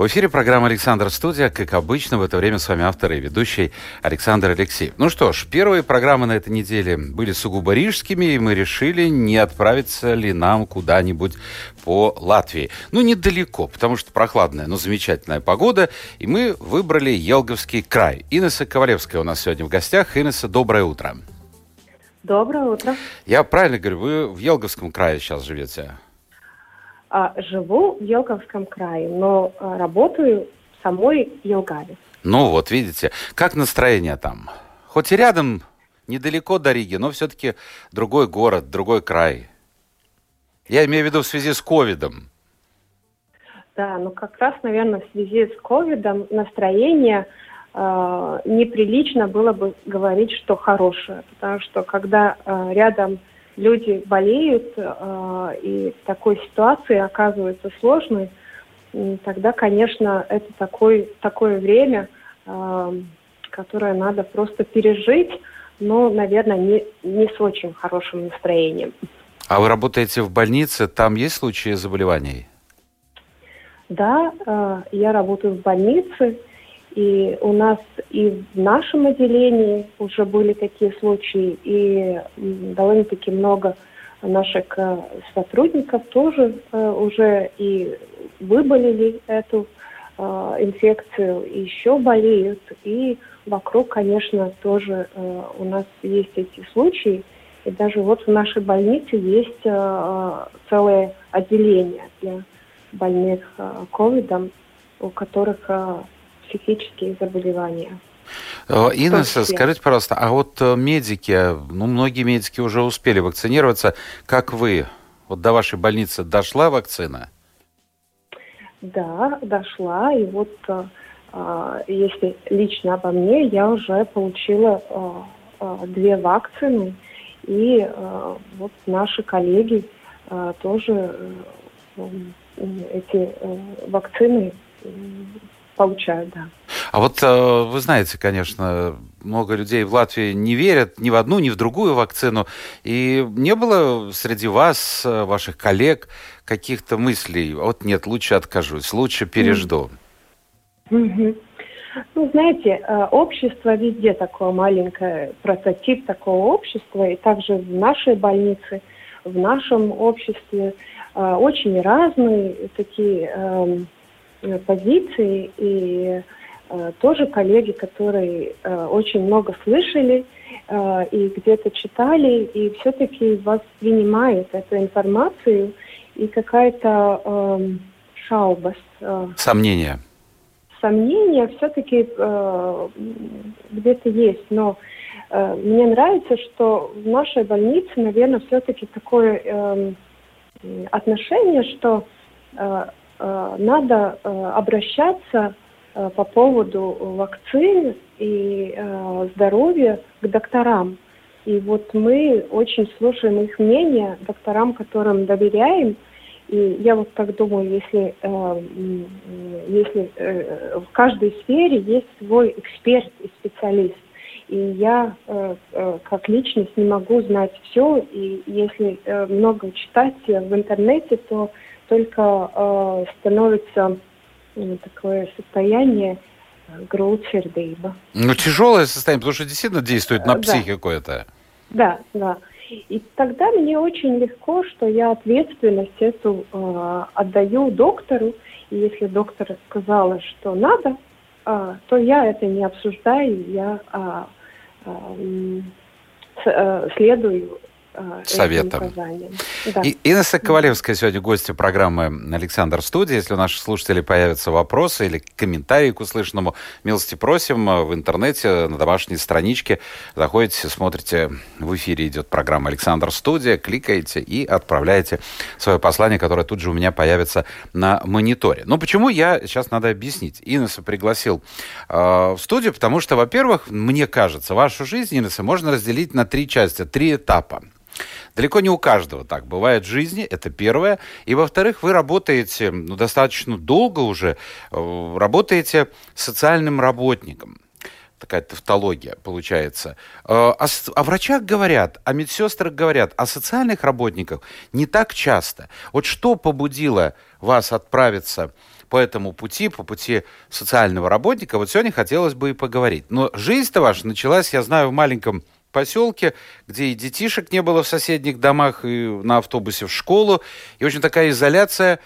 В эфире программа «Александр Студия». Как обычно, в это время с вами автор и ведущий Александр Алексеев. Ну что ж, первые программы на этой неделе были сугубо рижскими, и мы решили, не отправиться ли нам куда-нибудь по Латвии. Ну, недалеко, потому что прохладная, но замечательная погода, и мы выбрали Елговский край. Инесса Ковалевская у нас сегодня в гостях. Инесса, доброе утро. Доброе утро. Я правильно говорю, вы в Елговском крае сейчас живете? А, живу в Елговском крае, но а, работаю в самой Елгаве. Ну вот, видите, как настроение там? Хоть и рядом, недалеко до Риги, но все-таки другой город, другой край. Я имею в виду в связи с ковидом. Да, ну как раз, наверное, в связи с ковидом настроение э, неприлично было бы говорить, что хорошее, потому что когда э, рядом люди болеют, э, и в такой ситуации оказывается сложной, тогда, конечно, это такой, такое время, э, которое надо просто пережить, но, наверное, не, не с очень хорошим настроением. А вы работаете в больнице, там есть случаи заболеваний? Да, э, я работаю в больнице, и у нас и в нашем отделении уже были такие случаи, и довольно-таки много наших э, сотрудников тоже э, уже и выболели эту э, инфекцию, и еще болеют. И вокруг, конечно, тоже у нас есть эти случаи. И даже вот в нашей больнице есть целое отделение для больных ковидом, у которых психические заболевания. Э, Инесса, скажите, пожалуйста, а вот э, медики, ну, многие медики уже успели вакцинироваться. Как вы? Вот до вашей больницы дошла вакцина? Да, дошла. И вот э, если лично обо мне, я уже получила две вакцины. И вот наши коллеги тоже эти вакцины получают, да. А вот э, вы знаете, конечно, много людей в Латвии не верят ни в одну, ни в другую вакцину. И не было среди вас, э, ваших коллег, каких-то мыслей, вот нет, лучше откажусь, лучше пережду? Mm-hmm. Ну, знаете, э, общество везде такое маленькое, прототип такого общества, и также в нашей больнице, в нашем обществе очень разные такие эм, позиции и э, тоже коллеги, которые э, очень много слышали э, и где-то читали, и все-таки воспринимают эту информацию и какая-то э, шаубас. Э, Сомнения. Сомнения все-таки э, где-то есть, но э, мне нравится, что в нашей больнице, наверное, все-таки такое э, отношение, что э, Э, надо э, обращаться э, по поводу вакцин и здоровья к докторам. И вот мы очень слушаем их мнение, докторам, которым доверяем. И я вот так думаю, если, если в каждой сфере есть свой эксперт и специалист, и я как личность не могу знать все, и если много читать в интернете, то только э, становится э, такое состояние э, грудсердыба. Ну, тяжелое состояние, потому что действительно действует на психику да. это. Да, да. И тогда мне очень легко, что я ответственность эту э, отдаю доктору. И если доктор сказала, что надо, э, то я это не обсуждаю, я э, э, следую э, советом. Да. И Инесса Ковалевская сегодня гостья программы «Александр Студия». Если у наших слушателей появятся вопросы или комментарии к услышанному, милости просим в интернете, на домашней страничке. Заходите, смотрите, в эфире идет программа «Александр Студия», кликаете и отправляете свое послание, которое тут же у меня появится на мониторе. Но почему я, сейчас надо объяснить. Инесса пригласил э, в студию, потому что, во-первых, мне кажется, вашу жизнь, Инесса, можно разделить на три части, три этапа. Далеко не у каждого так бывает в жизни, это первое. И во-вторых, вы работаете, ну, достаточно долго уже, э, работаете социальным работником такая тавтология получается. О, э, о врачах говорят, о медсестрах говорят, о социальных работниках не так часто. Вот что побудило вас отправиться по этому пути, по пути социального работника, вот сегодня хотелось бы и поговорить. Но жизнь-то ваша началась, я знаю, в маленьком поселке, где и детишек не было в соседних домах, и на автобусе в школу. И очень такая изоляция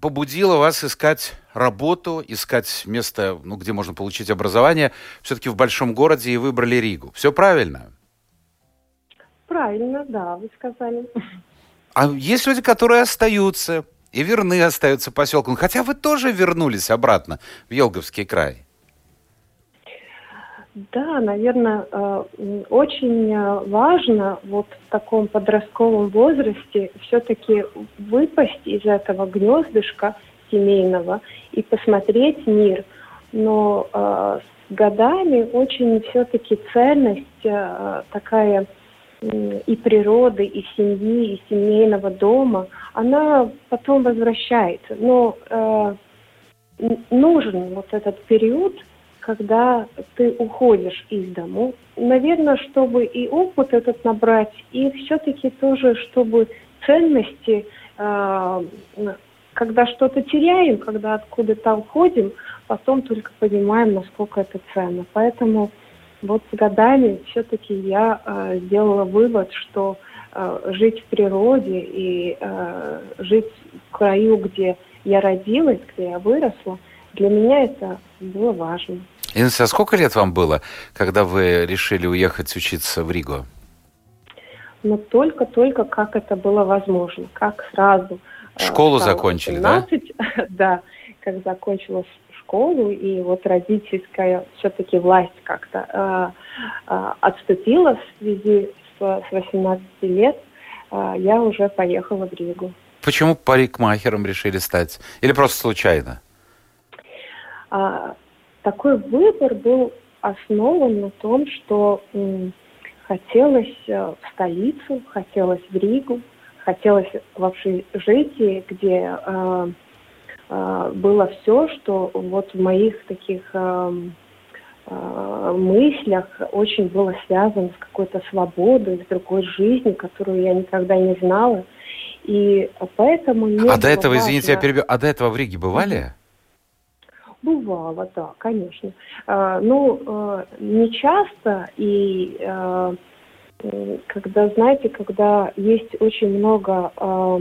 побудила вас искать работу, искать место, ну, где можно получить образование, все-таки в большом городе и выбрали Ригу. Все правильно? Правильно, да, вы сказали. А есть люди, которые остаются и верны остаются поселком. Хотя вы тоже вернулись обратно в Елговский край. Да, наверное, э, очень э, важно вот в таком подростковом возрасте все-таки выпасть из этого гнездышка семейного и посмотреть мир. Но э, с годами очень все-таки ценность такая и природы, и семьи, и семейного дома, она потом возвращается. Но нужен вот этот период – когда ты уходишь из дому. Наверное, чтобы и опыт этот набрать, и все-таки тоже, чтобы ценности, э, когда что-то теряем, когда откуда-то уходим, потом только понимаем, насколько это ценно. Поэтому вот с годами все-таки я э, сделала вывод, что э, жить в природе и э, жить в краю, где я родилась, где я выросла, для меня это было важно. Инесса, а сколько лет вам было, когда вы решили уехать учиться в Ригу? Ну, только-только как это было возможно, как сразу. Э, школу закончили, 17, да? да, как закончила школу, и вот родительская все-таки власть как-то э, э, отступила в связи с, с 18 лет, э, я уже поехала в Ригу. Почему парикмахером решили стать? Или просто случайно? А, такой выбор был основан на том, что хотелось э, в столицу, хотелось в Ригу, хотелось в общежитии, где э, э, было все, что вот в моих таких э, э, мыслях очень было связано с какой-то свободой, с другой жизнью, которую я никогда не знала. И поэтому... а до этого, важно... извините, я перебью, а до этого в Риге бывали? Бывало, да, конечно. А, ну, а, не часто, и а, когда, знаете, когда есть очень много а,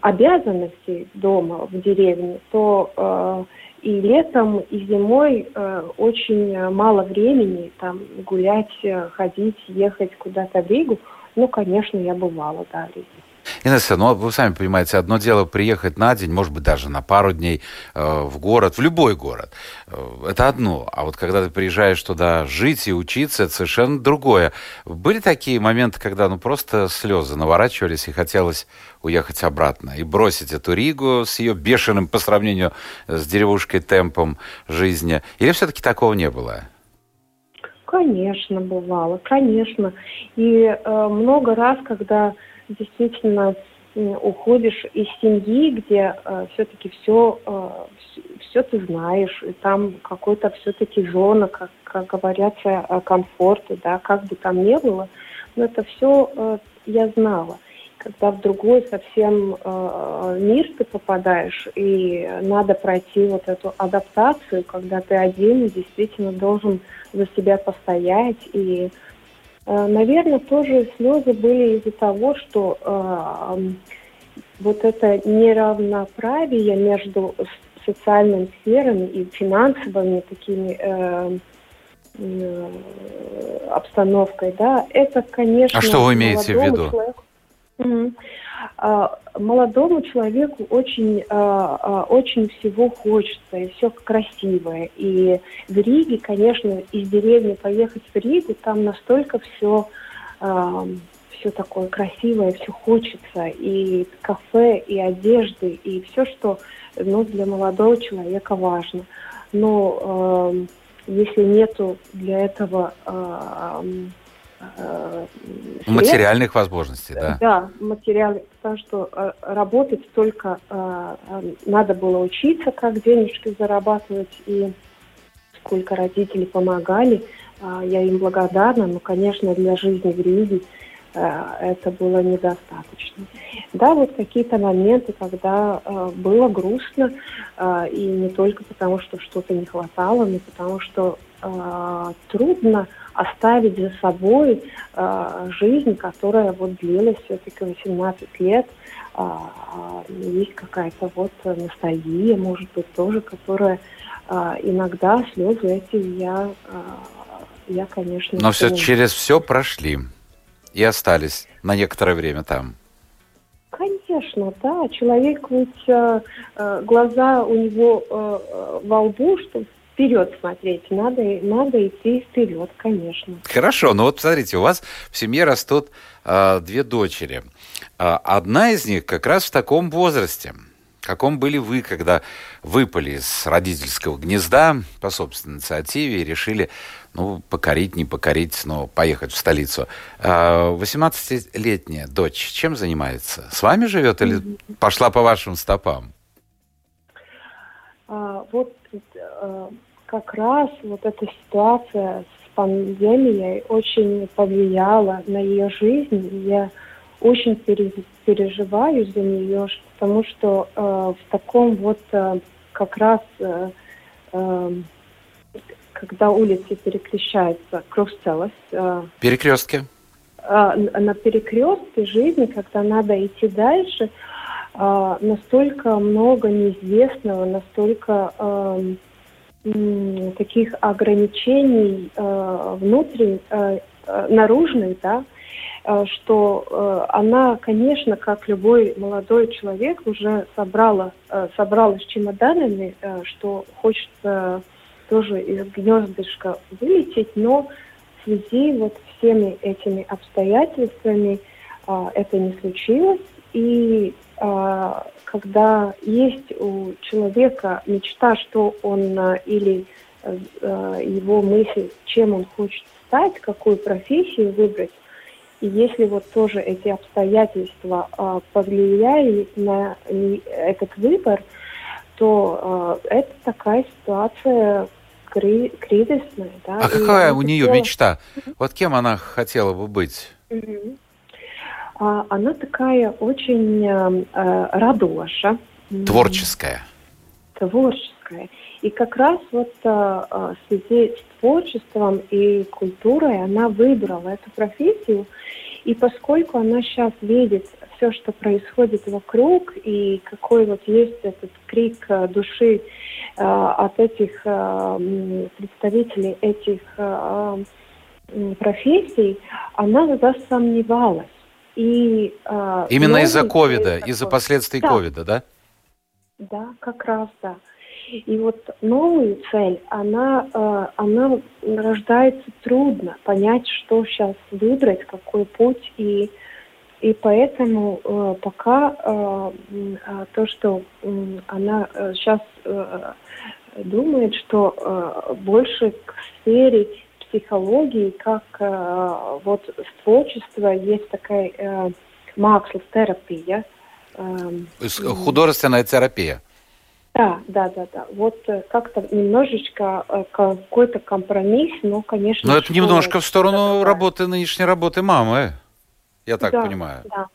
обязанностей дома, в деревне, то а, и летом, и зимой э, очень мало времени там гулять, ходить, ехать куда-то в Ригу. Ну, конечно, я бывала, да, в. Инесса, ну вы сами понимаете, одно дело приехать на день, может быть, даже на пару дней э, в город, в любой город. Э, это одно. А вот когда ты приезжаешь туда жить и учиться, это совершенно другое. Были такие моменты, когда ну просто слезы наворачивались и хотелось уехать обратно и бросить эту Ригу с ее бешеным по сравнению с деревушкой темпом жизни? Или все-таки такого не было? Конечно, бывало, конечно. И э, много раз, когда действительно уходишь из семьи, где э, все-таки все, э, все ты знаешь, и там какой-то все-таки зона, как, как говорятся, э, комфорта, да, как бы там ни было, но это все э, я знала. Когда в другой совсем э, мир ты попадаешь, и надо пройти вот эту адаптацию, когда ты один и действительно должен за себя постоять и Э, Наверное, тоже слезы были из-за того, что э, вот это неравноправие между социальными сферами и финансовыми такими э, э, обстановкой, да, это, конечно... А что вы имеете в виду? Человеку, молодому человеку очень, очень всего хочется, и все красивое. И в Риге, конечно, из деревни поехать в Ригу, там настолько все все такое красивое, все хочется, и кафе, и одежды, и все, что ну, для молодого человека важно. Но э, если нету для этого э, э, материальных возможностей, да? Да, материальных, потому что э, работать только э, надо было учиться, как денежки зарабатывать, и сколько родители помогали, э, я им благодарна, но, конечно, для жизни в Риге Э, это было недостаточно. Да, вот какие-то моменты, когда э, было грустно, э, и не только потому, что что-то не хватало, но потому что э, трудно оставить за собой э, жизнь, которая вот длилась все-таки 18 лет. Э, есть какая-то вот ностальгия, может быть, тоже, которая э, иногда слезы эти я, э, я конечно... Но все через все прошли и остались на некоторое время там. Конечно, да. Человек ведь э, э, глаза у него э, э во лбу, чтобы вперед смотреть. Надо, надо идти вперед, конечно. Хорошо, ну вот посмотрите, у вас в семье растут э, две дочери. Э, одна из них как раз в таком возрасте – каком были вы, когда выпали из родительского гнезда по собственной инициативе и решили, ну, покорить, не покорить, но поехать в столицу. 18-летняя а, дочь чем занимается? С вами живет или пошла по вашим стопам? А, вот а, как раз вот эта ситуация с пандемией очень повлияла на ее жизнь. Я очень переживаю за нее, потому что э, в таком вот э, как раз, э, э, когда улицы переключаются, Крустелос. Э, Перекрестки. Э, на перекрестке жизни, когда надо идти дальше, э, настолько много неизвестного, настолько э, таких ограничений э, внутренних, э, э, наружных, да, Э, что э, она, конечно, как любой молодой человек, уже собрала, собралась чемоданами, что хочет тоже из гнездышка вылететь, но в связи вот всеми этими обстоятельствами это не случилось. И когда есть у человека мечта, что он или его мысль, чем он хочет стать, какую профессию выбрать, и если вот тоже эти обстоятельства э, повлияли на этот выбор, то э, это такая ситуация кри- кризисная. Да? А какая у нее хотела... мечта? Вот кем она хотела бы быть? Угу. А, она такая очень э, радоша. Творческая. Творческая. И как раз вот в связи с творчеством и культурой она выбрала эту профессию – и поскольку она сейчас видит все, что происходит вокруг, и какой вот есть этот крик э, души э, от этих э, представителей этих э, профессий, она засомневалась. И, э, Именно из-за ковида, из-за последствий ковида, да. да? Да, как раз, да. И вот новую цель, она, э, она рождается трудно понять, что сейчас выбрать, какой путь. И, и поэтому э, пока э, то, что она сейчас думает, что больше к сфере психологии, как вот творчество, есть такая макслов терапия. Эм, художественная терапия. Да, да, да, да. Вот э, как-то немножечко э, какой-то компромисс, но, конечно... Но это немножко в сторону работы, нынешней работы мамы, я так да, понимаю. Да.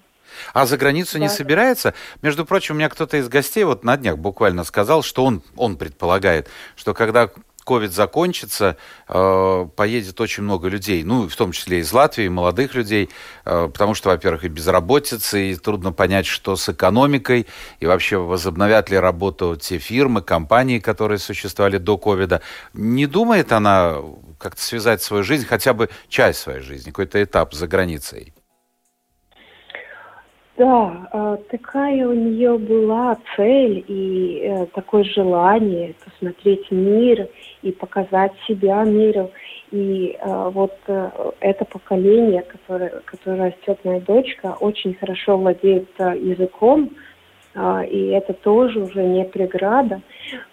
А за границу да. не собирается? Между прочим, у меня кто-то из гостей вот на днях буквально сказал, что он, он предполагает, что когда ковид закончится, э, поедет очень много людей, ну, в том числе из Латвии, молодых людей, э, потому что, во-первых, и безработица, и трудно понять, что с экономикой, и вообще возобновят ли работу те фирмы, компании, которые существовали до ковида. Не думает она как-то связать свою жизнь, хотя бы часть своей жизни, какой-то этап за границей? Да, а, такая у нее была цель и э, такое желание посмотреть мир и показать себя миру. И э, вот э, это поколение, которое, которое растет моя дочка, очень хорошо владеет языком, а, и это тоже уже не преграда.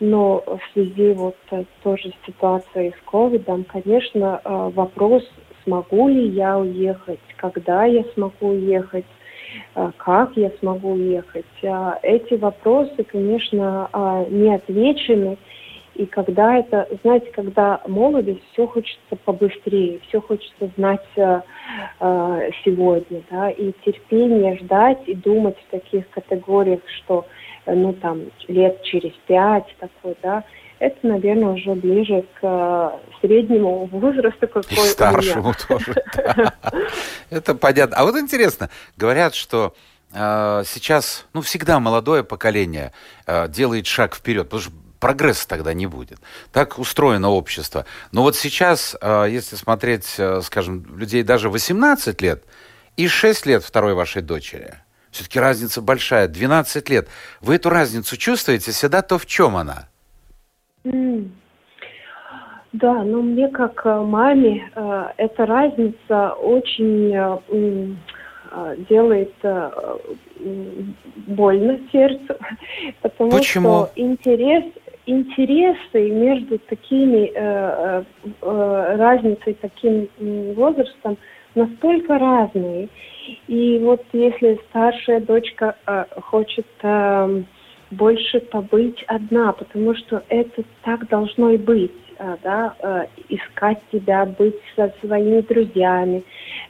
Но в связи вот тоже с ситуацией с ковидом, конечно, вопрос, смогу ли я уехать, когда я смогу уехать, как я смогу уехать. А, эти вопросы, конечно, а, не отвечены. И когда это, знаете, когда молодость, все хочется побыстрее, все хочется знать э, сегодня, да, и терпение ждать и думать в таких категориях, что, ну, там, лет через пять такой, да, это, наверное, уже ближе к э, среднему возрасту, какой И старшему тоже. Это понятно. А вот интересно, говорят, что э, сейчас, ну, всегда молодое поколение э, делает шаг вперед, потому что прогресса тогда не будет. Так устроено общество. Но вот сейчас, если смотреть, скажем, людей даже 18 лет и 6 лет второй вашей дочери, все-таки разница большая, 12 лет. Вы эту разницу чувствуете? Всегда то в чем она? Да, но мне как э, маме э, эта разница очень э, делает больно сердцу, потому Почему? что интерес, интересы между такими э, э, разницей таким возрастом настолько разные. И вот если старшая дочка э, хочет э, больше побыть одна, потому что это так должно и быть, э, да, э, искать себя, быть со своими друзьями,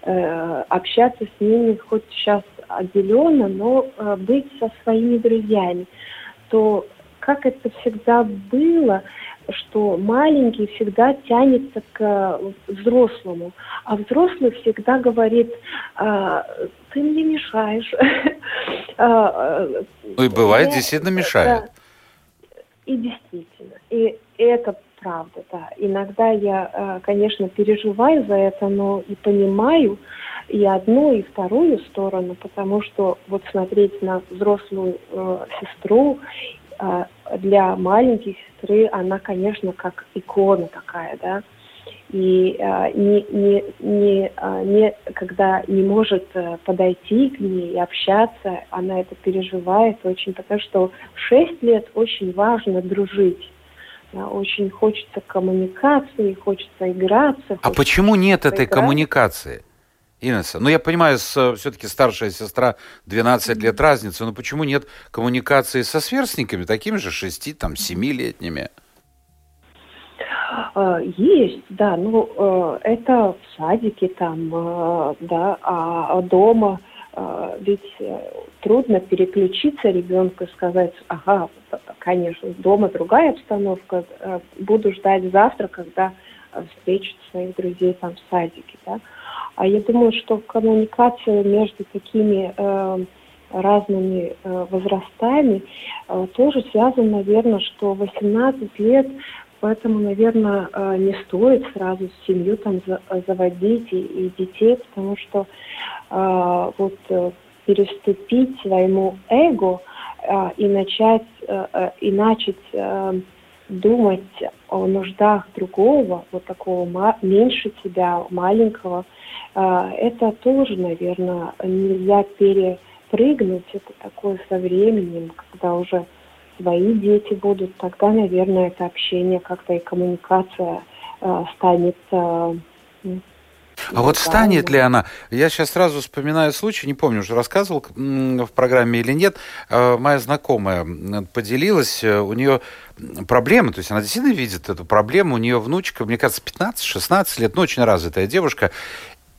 э, общаться с ними хоть сейчас отделенно, но быть со своими друзьями, то как это всегда было, что маленький всегда тянется к взрослому, а взрослый всегда говорит, «А, ты мне мешаешь. А, ну и бывает, я, действительно мешает. И действительно. И это правда, да. Иногда я, а, конечно, переживаю за это, но и понимаю и одну, и вторую сторону, потому что вот смотреть на взрослую э, сестру э, для маленькой сестры, она, конечно, как икона такая, да и а, не, не, не, а, не, когда не может а, подойти к ней и общаться, она это переживает очень, потому что в 6 лет очень важно дружить. Да, очень хочется коммуникации, хочется играться. А хочется почему нет этой коммуникации? Инесса, ну я понимаю, все-таки старшая сестра 12 mm-hmm. лет разницы, но почему нет коммуникации со сверстниками, такими же 6, там, 7-летними? А, есть, да, ну э, это в садике там, э, да, а дома э, ведь трудно переключиться ребенку и сказать, ага, конечно, дома другая обстановка, буду ждать завтра, когда встречу своих друзей там в садике, да. А я думаю, что коммуникация между такими разными возрастами тоже связана, наверное, что 18 лет Поэтому, наверное, э, не стоит сразу семью там заводить и, детей, потому что э, вот э, переступить своему эго э, и начать э, э, и начать э, думать о нуждах другого, вот такого меньше тебя, маленького, э, это тоже, наверное, нельзя перепрыгнуть. Это такое со временем, когда уже свои дети будут, тогда, наверное, это общение как-то и коммуникация э, станет э, а вот станет ли она? Я сейчас сразу вспоминаю случай, не помню, уже рассказывал в программе или нет. Э, моя знакомая поделилась, э, у нее проблемы, то есть она действительно видит эту проблему, у нее внучка, мне кажется, 15-16 лет, ну, очень развитая девушка,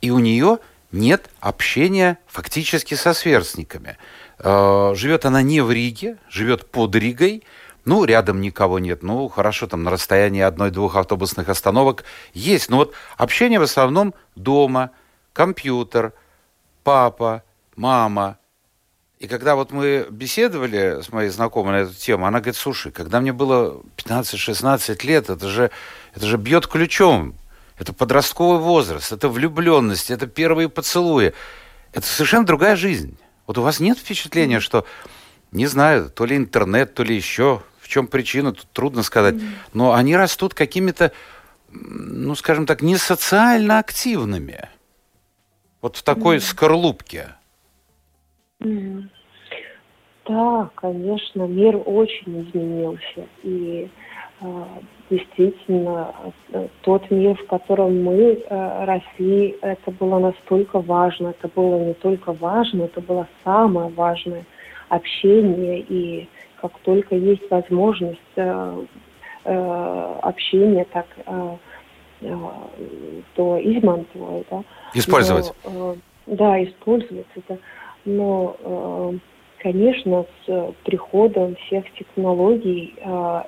и у нее нет общения фактически со сверстниками. Э, живет она не в Риге, живет под Ригой, ну, рядом никого нет, ну, хорошо, там на расстоянии одной-двух автобусных остановок есть. Но вот общение в основном дома, компьютер, папа, мама. И когда вот мы беседовали с моей знакомой на эту тему, она говорит, слушай, когда мне было 15-16 лет, это же, это же бьет ключом. Это подростковый возраст, это влюбленность, это первые поцелуи. Это совершенно другая жизнь. Вот у вас нет впечатления, что, не знаю, то ли интернет, то ли еще чем причина, тут трудно сказать. Но они растут какими-то, ну, скажем так, не социально активными. Вот в такой скорлупке. Да, конечно, мир очень изменился. И э, действительно, тот мир, в котором мы э, росли, это было настолько важно. Это было не только важно, это было самое важное общение и как только есть возможность э, э, общения, так э, то измантовать, да. Использовать. Но, да, использовать это. Но, конечно, с приходом всех технологий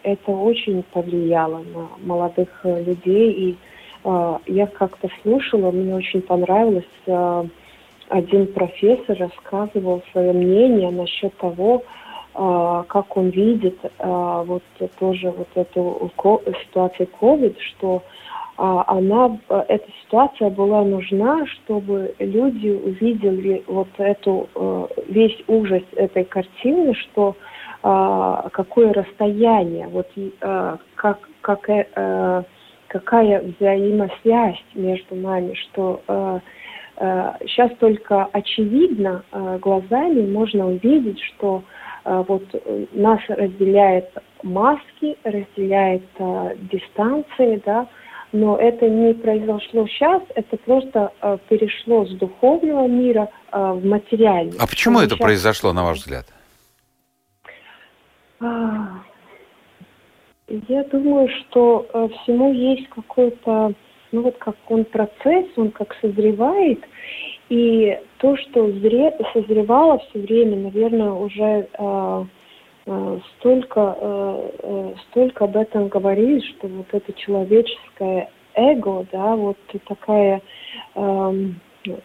это очень повлияло на молодых людей. И я как-то слушала, мне очень понравилось, один профессор рассказывал свое мнение насчет того, как он видит а, вот тоже вот эту ситуацию COVID, что а, она, эта ситуация была нужна, чтобы люди увидели вот эту, весь ужас этой картины, что какое расстояние, вот как, как, э, какая взаимосвязь между нами, что сейчас только очевидно глазами можно увидеть, что а, вот э, нас разделяет маски, разделяет а, дистанции, да, но это не произошло сейчас, это просто а, перешло с духовного мира а, в материальный. А почему это сейчас... произошло, на ваш взгляд? А, я думаю, что а, всему есть какой-то, ну вот как он процесс, он как созревает, и то, что зре, созревало все время, наверное, уже э, э, столько, э, э, столько об этом говорили, что вот это человеческое эго, да, вот такая э,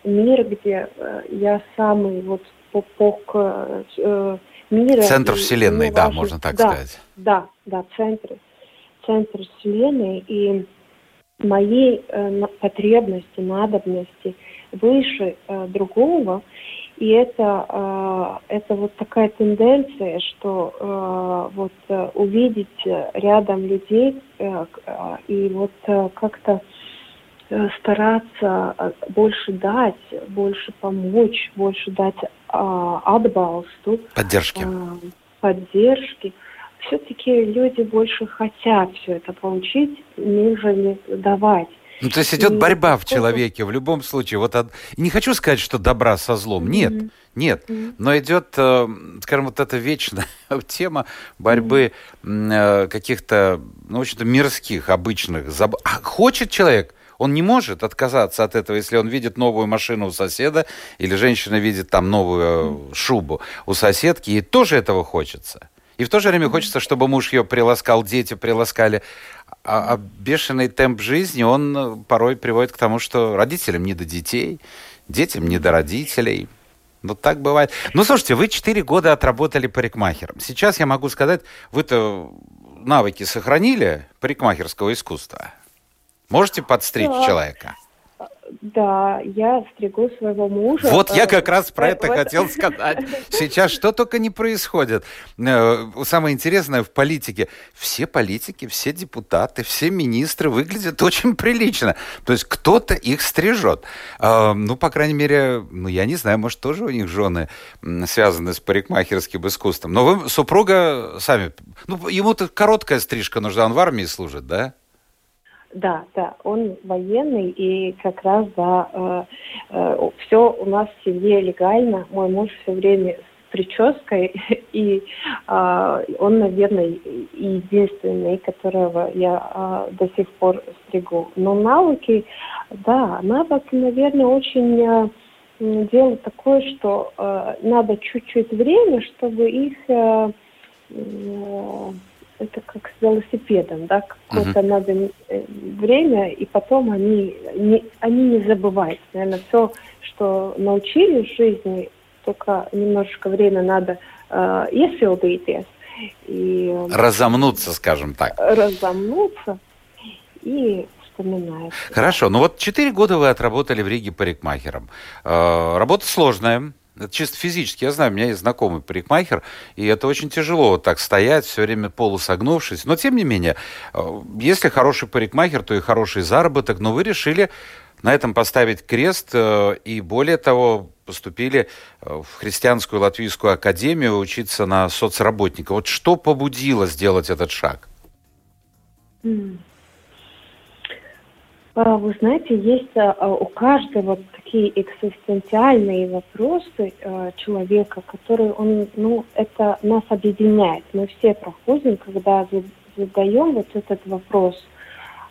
мир, где э, я самый вот попок э, мира. Центр Вселенной, да, можно так да, сказать. Да, да, центр, центр Вселенной и моей э, потребности, надобности – выше э, другого. И это, э, это вот такая тенденция, что э, вот э, увидеть рядом людей э, э, и вот э, как-то э, стараться э, больше дать, больше помочь, больше дать э, отбалсту. Поддержки. Э, поддержки. Все-таки люди больше хотят все это получить, нежели давать. Ну, то есть идет борьба в человеке в любом случае. Вот от... Не хочу сказать, что добра со злом. Нет, mm-hmm. нет. Mm-hmm. Но идет, э, скажем, вот эта вечная тема борьбы mm-hmm. каких-то, ну, в общем-то, мирских, обычных. Заб... А хочет человек, он не может отказаться от этого, если он видит новую машину у соседа, или женщина видит там новую шубу у соседки, и тоже этого хочется. И в то же время хочется, чтобы муж ее приласкал, дети приласкали. А, а бешеный темп жизни, он э, порой приводит к тому, что родителям не до детей, детям не до родителей. Вот так бывает. Ну, слушайте, вы четыре года отработали парикмахером. Сейчас я могу сказать, вы-то навыки сохранили парикмахерского искусства? Можете подстричь да. человека? Да, я стригу своего мужа. Вот я как раз про это хотел сказать. Сейчас что только не происходит. Э, самое интересное в политике. Все политики, все депутаты, все министры выглядят очень прилично. То есть кто-то их стрижет. Э, ну, по крайней мере, ну, я не знаю, может, тоже у них жены связаны с парикмахерским искусством. Но вы, супруга, сами... Ну, ему-то короткая стрижка нужна, он в армии служит, да? Да, да, он военный, и как раз, да, э, э, все у нас в семье легально. Мой муж все время с прической, и э, он, наверное, единственный, которого я э, до сих пор стригу. Но навыки, да, навыки, наверное, очень э, дело такое, что э, надо чуть-чуть время, чтобы их э, э, это как с велосипедом, да, какое-то uh-huh. надо э, время, и потом они не, они не забывают. Наверное, все, что научили в жизни, только немножечко время надо э, iesilдīties. И, разомнуться, скажем так. Разомнуться и вспоминать. Хорошо, ну вот четыре года вы отработали в Риге парикмахером. Э, работа сложная, это чисто физически. Я знаю, у меня есть знакомый парикмахер, и это очень тяжело вот так стоять, все время полусогнувшись. Но, тем не менее, э, если хороший парикмахер, то и хороший заработок. Но вы решили на этом поставить крест, э, и более того, поступили э, в христианскую латвийскую академию учиться на соцработника. Вот что побудило сделать этот шаг? А, вы знаете, есть а, у каждого такие экзистенциальные вопросы человека, которые он, ну, это нас объединяет. Мы все проходим, когда задаем вот этот вопрос,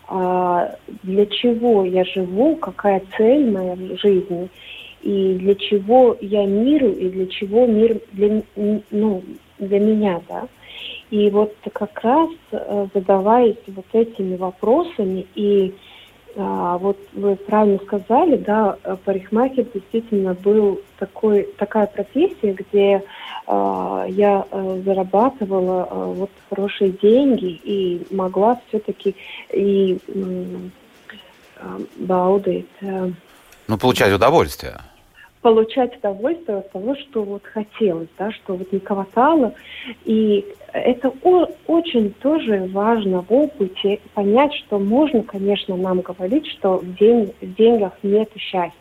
для чего я живу, какая цель моя в жизни, и для чего я миру, и для чего мир для, ну, для меня, да. И вот как раз э, задаваясь вот этими вопросами и а, вот вы правильно сказали, да, парикмахер действительно был такой, такая профессия, где а, я а, зарабатывала а, вот хорошие деньги и могла все-таки и а, баудить. А, ну, получать удовольствие получать удовольствие от того, что вот хотелось, да, что вот не хватало. И это о- очень тоже важно в опыте понять, что можно, конечно, нам говорить, что в, день, в деньгах нет счастья.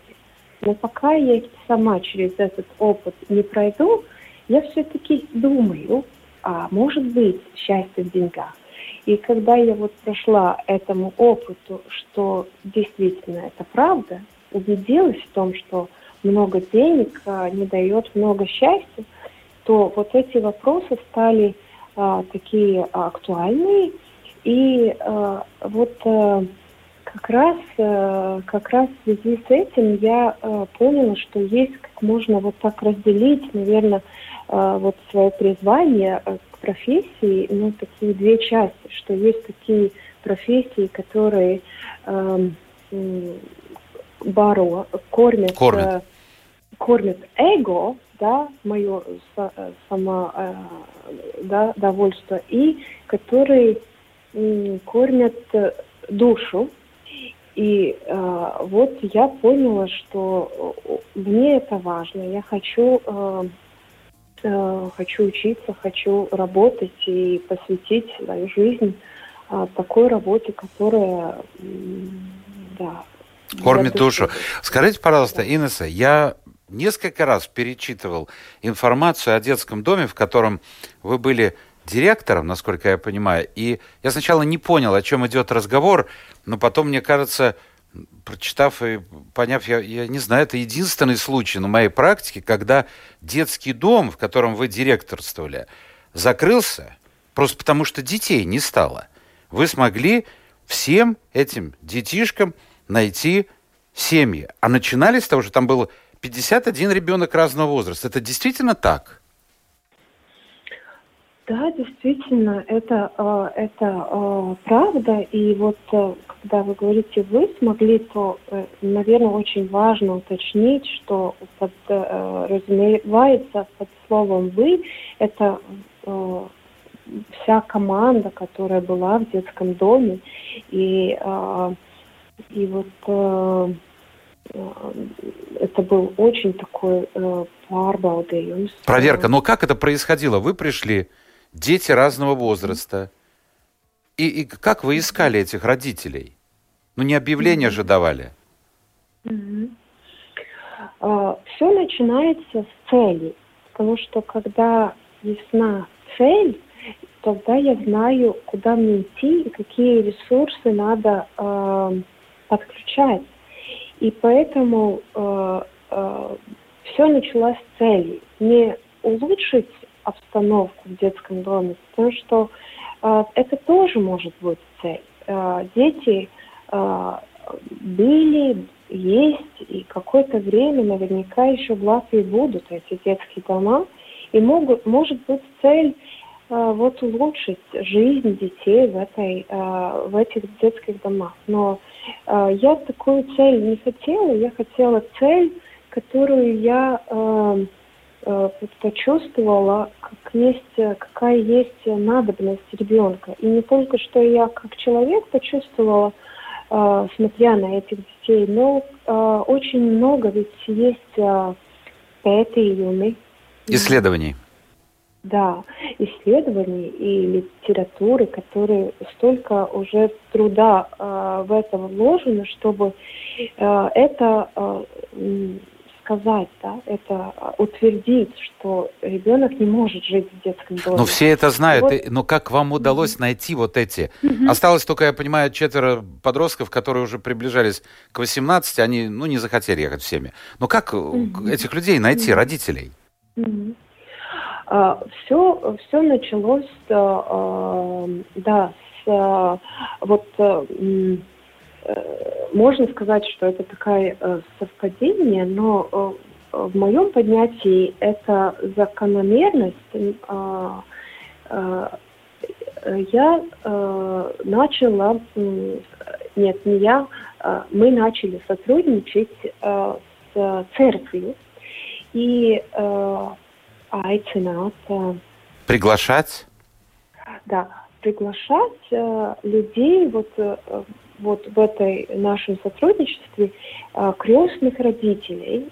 Но пока я сама через этот опыт не пройду, я все-таки думаю, а может быть счастье в деньгах. И когда я вот прошла этому опыту, что действительно это правда, убедилась в том, что много денег, а, не дает много счастья, то вот эти вопросы стали а, такие актуальные. И а, вот а, как раз, а, как раз в связи с этим я а, поняла, что есть как можно вот так разделить, наверное, а, вот свое призвание а, к профессии, ну, такие две части, что есть такие профессии, которые э, баро, кормят, кормят. Э, кормят эго, да, мое само э, да, довольство, и которые кормят э, душу. И э, вот я поняла, что мне это важно. Я хочу, э, э, хочу учиться, хочу работать и посвятить свою жизнь э, такой работе, которая, да, Кормит душу. Скажите, пожалуйста, Инесса, я несколько раз перечитывал информацию о детском доме, в котором вы были директором, насколько я понимаю, и я сначала не понял, о чем идет разговор, но потом, мне кажется, прочитав и поняв, я, я не знаю, это единственный случай на моей практике, когда детский дом, в котором вы директорствовали, закрылся просто потому, что детей не стало. Вы смогли всем этим детишкам найти семьи. А начинали с того, что там было 51 ребенок разного возраста. Это действительно так? Да, действительно, это, э, это э, правда. И вот э, когда вы говорите «вы смогли», то, наверное, очень важно уточнить, что подразумевается под словом «вы» это вся команда, которая была в детском доме. И, и вот это был очень такой э, pārbaudījums. Проверка. Но как это происходило? Вы пришли, дети разного возраста. И, и как вы искали этих родителей? Ну, не объявления же давали. Uh, все начинается с цели. Потому что когда ясна цель, тогда я знаю, куда мне идти и какие ресурсы надо uh, подключать. И поэтому э, э, все началось с цели. Не улучшить обстановку в детском доме, потому что э, это тоже может быть цель. Э, дети э, были, есть, и какое-то время наверняка еще в Латвии будут эти детские дома. И могут, может быть цель вот улучшить жизнь детей в, этой, в этих детских домах. Но я такую цель не хотела. Я хотела цель, которую я почувствовала, как есть, какая есть надобность ребенка. И не только что я как человек почувствовала, смотря на этих детей, но очень много ведь есть пētījumi. Исследований. Да, исследований и литературы, которые столько уже труда э, в это вложено, чтобы э, это э, сказать, да, это утвердить, что ребенок не может жить в детском доме. Ну, все это знают. Вот. Но как вам удалось mm-hmm. найти вот эти? Mm-hmm. Осталось только, я понимаю, четверо подростков, которые уже приближались к 18, они, ну, не захотели ехать всеми. Но как mm-hmm. этих людей найти, mm-hmm. родителей? Mm-hmm. А, все, все началось, а, да, с а, вот Э, можно сказать, что это такое э, совпадение, но э, в моем поднятии это закономерность. Я начала, нет, не я, мы начали сотрудничать с церковью и айцинат. Приглашать? Да, приглашать людей вот вот в этой нашем сотрудничестве крестных родителей.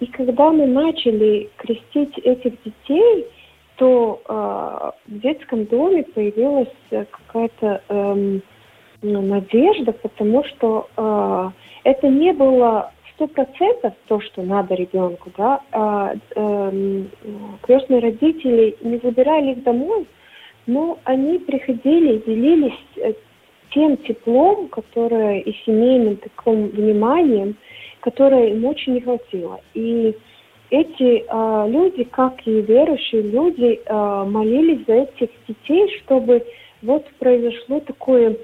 И когда мы начали крестить этих детей, то э, в детском доме появилась какая-то э, надежда, потому что э, это не было сто процентов то, что надо ребенку, да. А, э, крестные родители не забирали их домой, но они приходили и делились э, тем теплом, которое и семейным таким вниманием, которое им очень не хватило. И эти э, люди, как и верующие люди, э, молились за этих детей, чтобы вот произошло такое,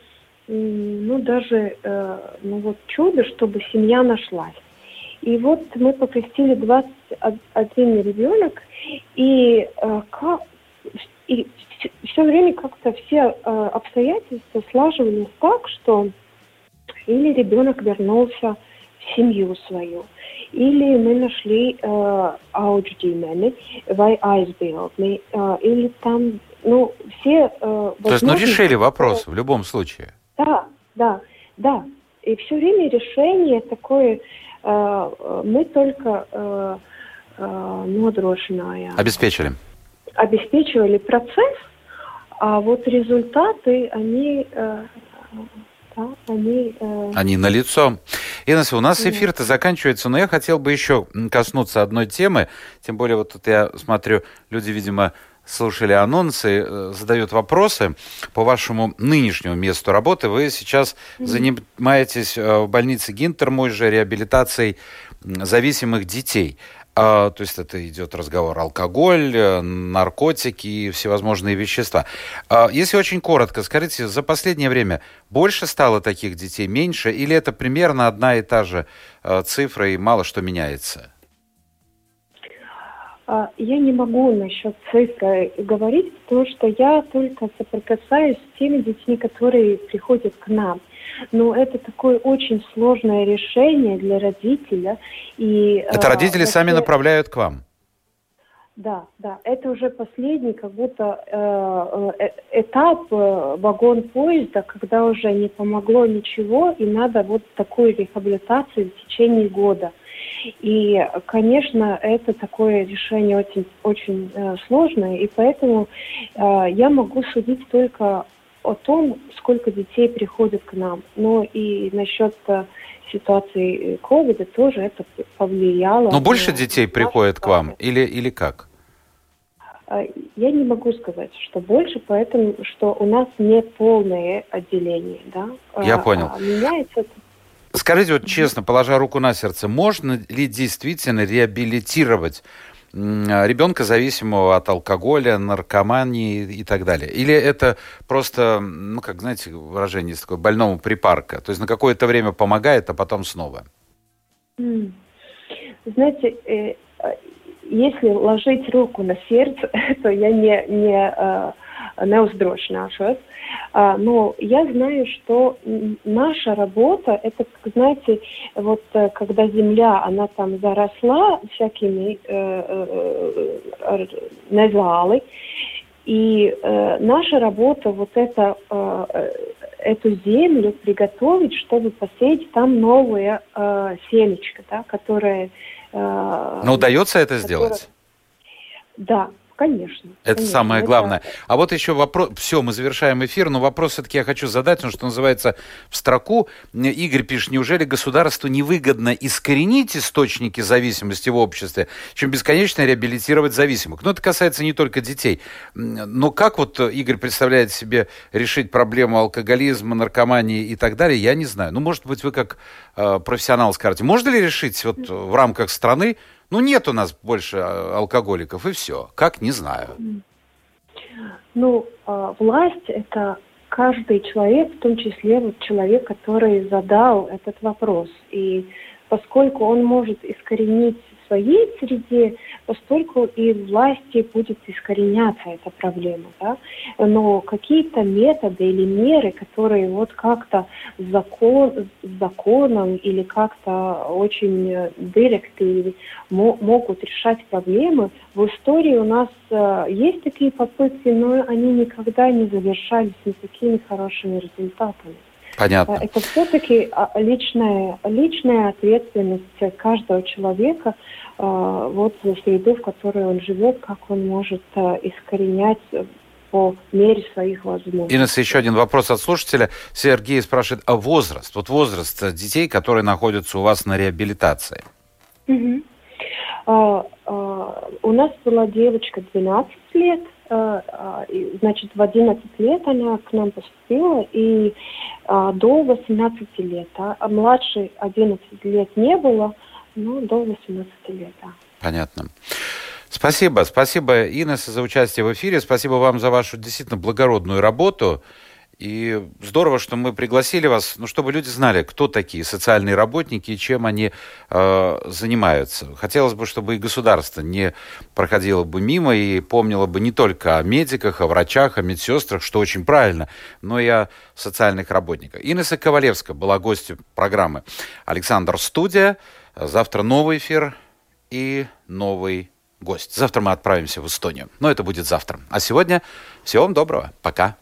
ну даже, э, ну вот чудо, чтобы семья нашлась. И вот мы покрестили 21 ребенок, и, э, как, и все время как-то все э, обстоятельства слаживались так, что или ребенок вернулся в семью свою, или мы нашли э, vai aizbildni, э, или там, ну, все... Э, То есть, ну, решили вопрос в любом случае. Да, да, да. И все время решение такое, мы только э, э, нодrošinājām. Обеспечили. Обеспечивали процесс, а вот результаты, они, э, да, они... Э... Они налицо. Инесса, у нас эфир-то заканчивается, но я хотел бы еще коснуться одной темы. Тем более вот тут я смотрю, люди, видимо, слушали анонсы, э, задают вопросы по вашему нынешнему месту работы. Вы сейчас mm-hmm. занимаетесь э, в больнице Гинтермойжа реабилитацией зависимых детей. А, то есть это идет разговор алкоголь, э, наркотики и всевозможные вещества. А, если очень коротко, скажите, за последнее время больше стало таких детей, меньше, или это примерно одна и та же а, цифра и мало что меняется? А, я не могу насчет цифры говорить, потому что я только соприкасаюсь с теми детьми, которые приходят к нам но это такое очень сложное решение для родителя. И, это родители э, сами направляют к вам? Да, да, это уже последний как будто э, э, этап э, вагон поезда, когда уже не помогло ничего, и надо вот такую рехабилитацию в течение года. И, конечно, это такое решение очень, очень э, сложное, и поэтому э, я могу судить только о том, сколько детей приходит к нам. Но и насчет э, ситуации э, ковида тоже это повлияло. Но больше детей приходит к вам или, или как? А, я не могу сказать, что больше, поэтому что у нас не полное отделение, да. Я а, понял. А меняется Скажите вот честно, положа руку на сердце, можно ли действительно реабилитировать ребенка, зависимого от алкоголя, наркомании и так далее? Или это просто, ну, как, знаете, выражение есть такое, больному припарка? То есть на какое-то время помогает, а потом снова? Знаете, э, если ложить руку на сердце, то я не, не, неуздрошнашусь. А, но я знаю, что наша работа, это, знаете, вот э, когда земля, она там заросла всякими э, э, э, и э, наша работа вот это, э, эту землю приготовить, чтобы посеять там новое э, семечко, да, которое... Э, Но удается это которое... сделать? Да, Конечно. Это конечно, самое главное. Это... А вот еще вопрос. Все, мы завершаем эфир, но вопрос все-таки я хочу задать, ну, что называется, в строку. Игорь пишет, неужели государству невыгодно искоренить источники зависимости в обществе, чем бесконечно реабилитировать зависимых? Ну, это касается не только детей. Но как вот Игорь представляет себе решить проблему алкоголизма, наркомании и так далее, я не знаю. Ну, может быть, вы как э, профессионал скажете, можно ли решить вот в рамках страны ну, нет у нас больше а, алкоголиков, и все. Как, не знаю. Ну, а, власть – это каждый человек, в том числе вот человек, который задал этот вопрос. И поскольку он может искоренить своей среде, постольку и власти будет искореняться эта проблема. Да? Но какие-то методы или меры, которые вот как-то закон, законом или как-то очень директивно могут решать проблемы, в истории у нас э, есть такие попытки, но они никогда не завершались никакими хорошими результатами. Понятно. Э, это все-таки а, личная, личная ответственность каждого человека э, вот за среду, в которой он живет, как он может искоренять по мере своих возможностей. Инесса, еще один вопрос от слушателя. Сергей спрашивает, а возраст? Вот возраст детей, которые находятся у вас на реабилитации. Угу. А, а, у нас была девочка 12 лет, а, а, значит, в 11 лет она к нам поступила, и а, до 18 лет. А, а младше 11 лет не было, но до 18 лет. Понятно. Спасибо. Спасибо, Инесса, за участие в эфире. Спасибо вам за вашу действительно благородную работу. И здорово, что мы пригласили вас, ну, чтобы люди знали, кто такие социальные работники и чем они э, занимаются. Хотелось бы, чтобы и государство не проходило бы мимо и помнило бы не только о медиках, о врачах, о медсестрах, что очень правильно, но и о социальных работниках. Инесса Ковалевская была гостью программы «Александр Студия». Завтра новый эфир и новый гость. Завтра мы отправимся в Эстонию. Но это будет завтра. А сегодня всего вам доброго. Пока.